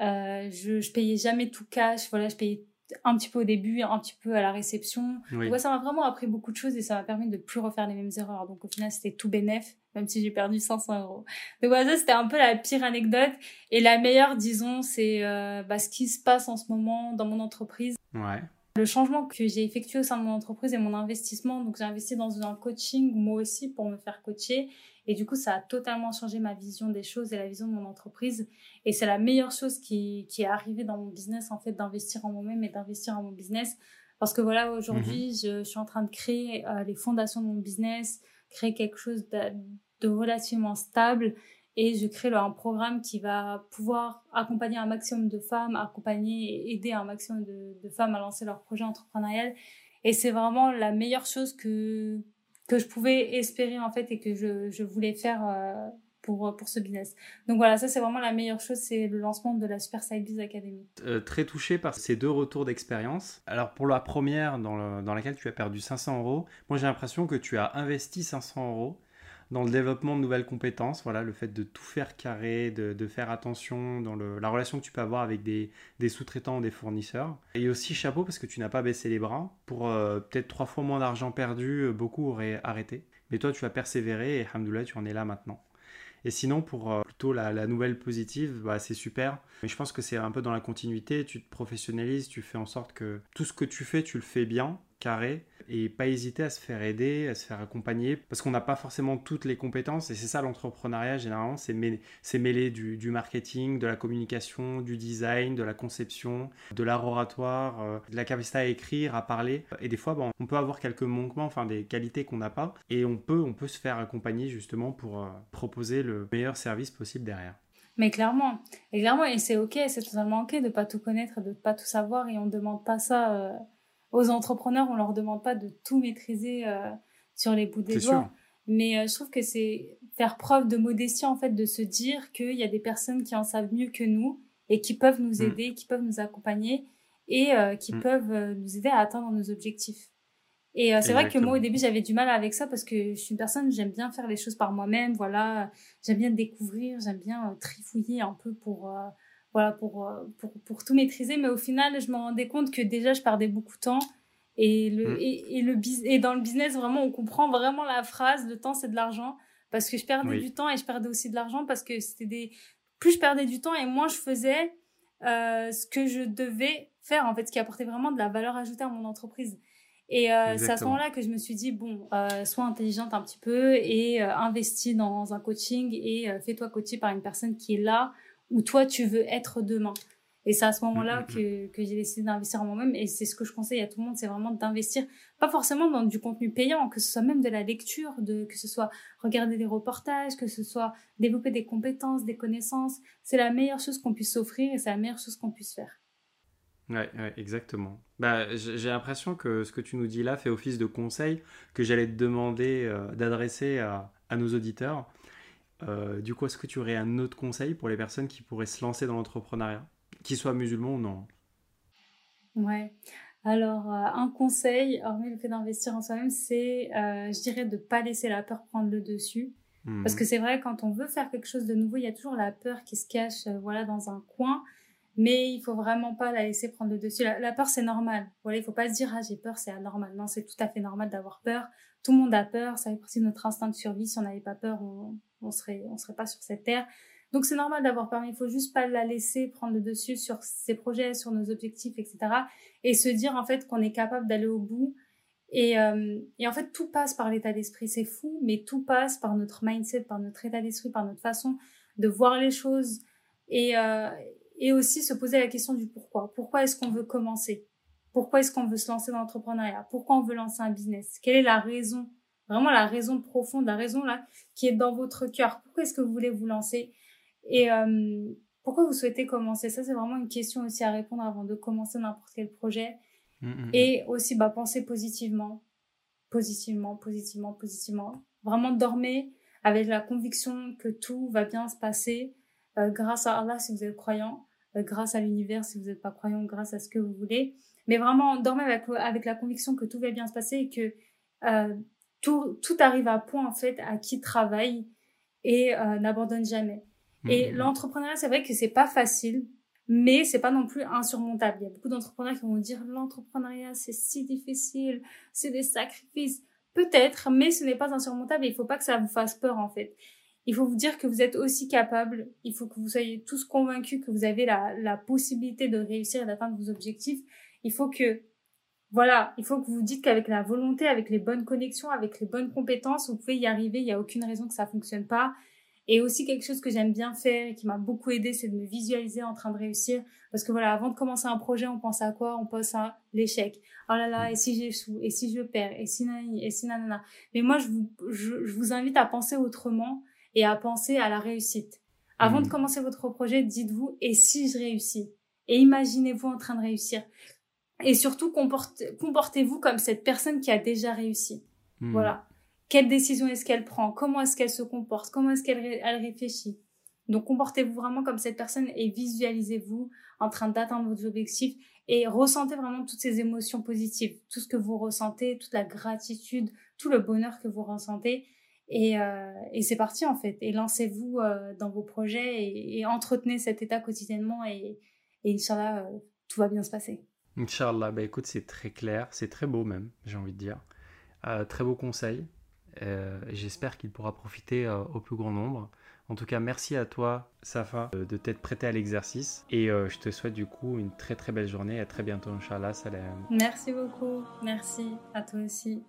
Euh, je, je payais jamais tout cash. Voilà, je payais un petit peu au début, un petit peu à la réception. Ouais, ça m'a vraiment appris beaucoup de choses et ça m'a permis de plus refaire les mêmes erreurs. Donc au final, c'était tout bénéf, même si j'ai perdu 500 euros. Donc voilà, ça c'était un peu la pire anecdote. Et la meilleure, disons, c'est euh, bah, ce qui se passe en ce moment dans mon entreprise. Ouais le changement que j'ai effectué au sein de mon entreprise et mon investissement. Donc, j'ai investi dans un coaching, moi aussi, pour me faire coacher. Et du coup, ça a totalement changé ma vision des choses et la vision de mon entreprise. Et c'est la meilleure chose qui, qui est arrivée dans mon business, en fait, d'investir en moi-même et d'investir en mon business. Parce que voilà, aujourd'hui, mhm. je, suis en train de créer euh, les fondations de mon business, créer quelque chose de relativement stable et je crée un programme qui va pouvoir accompagner un maximum de femmes, accompagner et aider un maximum de, femmes à lancer leur projet entrepreneurial. Et c'est vraiment la meilleure chose que, que je pouvais espérer en fait et que je, je voulais faire euh, pour, pour ce business. Donc voilà, ça c'est vraiment la meilleure chose, c'est le lancement de la Super Side Biz Academy. Euh, très touché par ces deux retours d'expérience. Alors pour la première dans, dans laquelle tu as perdu 500 euros, moi j'ai l'impression que tu as investi 500 euros dans le développement de nouvelles compétences, voilà, le fait de tout faire carré, de, faire attention dans la relation que tu peux avoir avec des, sous-traitants ou des fournisseurs. Et aussi chapeau parce que tu n'as pas baissé les bras. Pour euh, peut-être trois fois moins d'argent perdu, euh, beaucoup auraient arrêté. Mais toi, tu as persévéré et Alhamdoulilah, tu en es là maintenant. Et sinon, pour euh, plutôt la, la, nouvelle positive, bah, c'est super. Mais je pense que c'est un peu dans la continuité. Tu te professionnalises, tu fais en sorte que tout ce que tu fais, tu le fais bien carré et pas hésiter à se faire aider, à se faire accompagner, parce qu'on n'a pas forcément toutes les compétences, et c'est ça l'entrepreneuriat généralement, c'est mêler, du, marketing, de la communication, du design, de la conception, de l'art oratoire, euh, de la capacité à écrire, à parler, et des fois bon, on peut avoir quelques manquements, enfin des qualités qu'on n'a pas, et on peut, on peut se faire accompagner justement pour euh, proposer le meilleur service possible derrière. Mais clairement, et clairement, et c'est ok, c'est totalement ok de pas tout connaître, de pas tout savoir, et on ne demande pas ça euh, aux entrepreneurs, on leur demande pas de tout maîtriser euh, sur les bouts des doigts. Mais euh, je trouve que c'est faire preuve de modestie en fait, de se dire qu'il y a des personnes qui en savent mieux que nous et qui peuvent nous mm. aider, qui peuvent nous accompagner et qui mm. peuvent nous aider à atteindre nos objectifs. Et c'est vrai que moi, au début, j'avais du mal avec ça parce que je suis une personne, j'aime bien faire les choses par moi-même, voilà. J'aime bien découvrir, j'aime bien trifouiller un peu pour, voilà, pour, euh, pour, pour, tout maîtriser. Mais au final, je me rendais compte que déjà, je perdais beaucoup de temps. Et, le, mm. et, et, le, et dans le business, vraiment, on comprend vraiment la phrase, le temps, c'est de l'argent. Parce que je perdais du temps et je perdais aussi de l'argent parce que c'était des... Plus je perdais du temps et moins je faisais euh, ce que je devais faire, en fait, ce qui apportait vraiment de la valeur ajoutée à mon entreprise. Et euh, c'est à ce moment-là que je me suis dit, bon, euh, sois intelligente un petit peu et euh, investis dans un coaching et euh, fais-toi coacher par une personne qui est là où toi tu veux être demain. Et c'est à ce moment-là mm, mm, mm. que, que j'ai décidé d'investir en moi-même. Et c'est ce que je conseille à tout le monde, c'est vraiment d'investir, pas forcément dans du contenu payant, que ce soit même de la lecture, de, que ce soit regarder des reportages, que ce soit développer des compétences, des connaissances. C'est la meilleure chose qu'on puisse s'offrir et c'est la meilleure chose qu'on puisse faire. Ouais, exactement. Bah, j'ai l'impression que ce que tu nous dis là fait office de conseil que j'allais te demander euh, d'adresser à, à, nos auditeurs. Euh, du coup, est-ce que tu aurais un autre conseil pour les personnes qui pourraient se lancer dans l'entrepreneuriat, qu'ils soient musulmans ou non Ouais. Alors, euh, un conseil, hormis le fait d'investir en soi-même, c'est, euh, je dirais, de ne pas laisser la peur prendre le dessus. Mhm. Parce que c'est vrai, quand on veut faire quelque chose de nouveau, il y a toujours la peur qui se cache voilà, dans un coin. Mais il faut vraiment pas la laisser prendre le dessus. La, peur, c'est normal. Voilà, il faut pas se dire, ah, j'ai peur, c'est anormal. Non, c'est tout à fait normal d'avoir peur. Tout le monde a peur. Ça fait partie de notre instinct de survie. Si on n'avait pas peur, on, on serait, on serait pas sur cette terre. Donc c'est normal d'avoir peur, mais il faut juste pas la laisser prendre le dessus sur ses projets, sur nos objectifs, etc. Et se dire en fait qu'on est capable d'aller au bout. Et, euh, et en fait tout passe par l'état d'esprit. C'est fou, mais tout passe par notre mindset, par notre état d'esprit, par notre façon de voir les choses. Et, euh, et aussi se poser la question du pourquoi. Pourquoi est-ce qu'on veut commencer? Pourquoi est-ce qu'on veut se lancer dans l'entrepreneuriat? Pourquoi on veut lancer un business? Quelle est la raison? Vraiment la raison profonde, la raison là qui est dans votre cœur. Pourquoi est-ce que vous voulez vous lancer? Et euh, pourquoi vous souhaitez commencer? Ça, c'est vraiment une question aussi à répondre avant de commencer n'importe quel projet. Mmh, mmh, mmh. Et aussi, bah, pensez positivement, positivement, positivement, positivement. Vraiment, dormez avec la conviction que tout va bien se passer euh, grâce à Allah si vous êtes croyant, euh, grâce à l'univers si vous n'êtes pas croyant, grâce à ce que vous voulez. Mais vraiment, dormez avec, avec la conviction que tout va bien se passer et que euh, tout, tout arrive à point en fait à qui travaille et euh, n'abandonne jamais. Et mmh. l'entrepreneuriat, c'est vrai que c'est pas facile, mais c'est pas non plus insurmontable. Il y a beaucoup d'entrepreneurs qui vont dire l'entrepreneuriat c'est si difficile, c'est des sacrifices. Peut-être, mais ce n'est pas insurmontable et il faut pas que ça vous fasse peur en fait. Il faut vous dire que vous êtes aussi capable, il faut que vous soyez tous convaincus que vous avez la, la possibilité de réussir et d'atteindre vos objectifs. Il faut que voilà, il faut que vous dites qu'avec la volonté, avec les bonnes connexions, avec les bonnes compétences, vous pouvez y arriver. Il n'y a aucune raison que ça fonctionne pas. Et aussi quelque chose que j'aime bien faire et qui m'a beaucoup aidé, c'est de me visualiser en train de réussir. Parce que voilà, avant de commencer un projet, on pense à quoi? On pense à l'échec. Oh là là, et si j'échoue? Et si je perds? Et si nani Et si nanana? Mais moi, je vous, je, je, vous invite à penser autrement et à penser à la réussite. Avant de mmh. commencer votre projet, dites-vous, et si je réussis? Et imaginez-vous en train de réussir. Et surtout, comportez-vous comme cette personne qui a déjà réussi. Hmm. Voilà. Quelle décision est-ce qu'elle prend? Comment est-ce qu'elle se comporte? Comment est-ce qu'elle elle réfléchit? Donc, comportez-vous vraiment comme cette personne et visualisez-vous en train d'atteindre vos objectifs et ressentez vraiment toutes ces émotions positives, tout ce que vous ressentez, toute la gratitude, tout le bonheur que vous ressentez. Et, euh, et c'est parti en fait. Et lancez-vous euh, dans vos projets et, entretenez cet état quotidiennement et, et Inch'Allah, euh, tout va bien se passer. Inch'Allah, bah écoute, c'est très clair, c'est très beau même, j'ai envie de dire. Euh, très beau conseil. Euh, j'espère qu'il pourra profiter euh, au plus grand nombre. En tout cas, merci à toi, Safa, de t'être prêté à l'exercice. Et je te souhaite du coup une très très belle journée. À très bientôt, Inch'Allah. Salam. Merci beaucoup. Merci à toi aussi.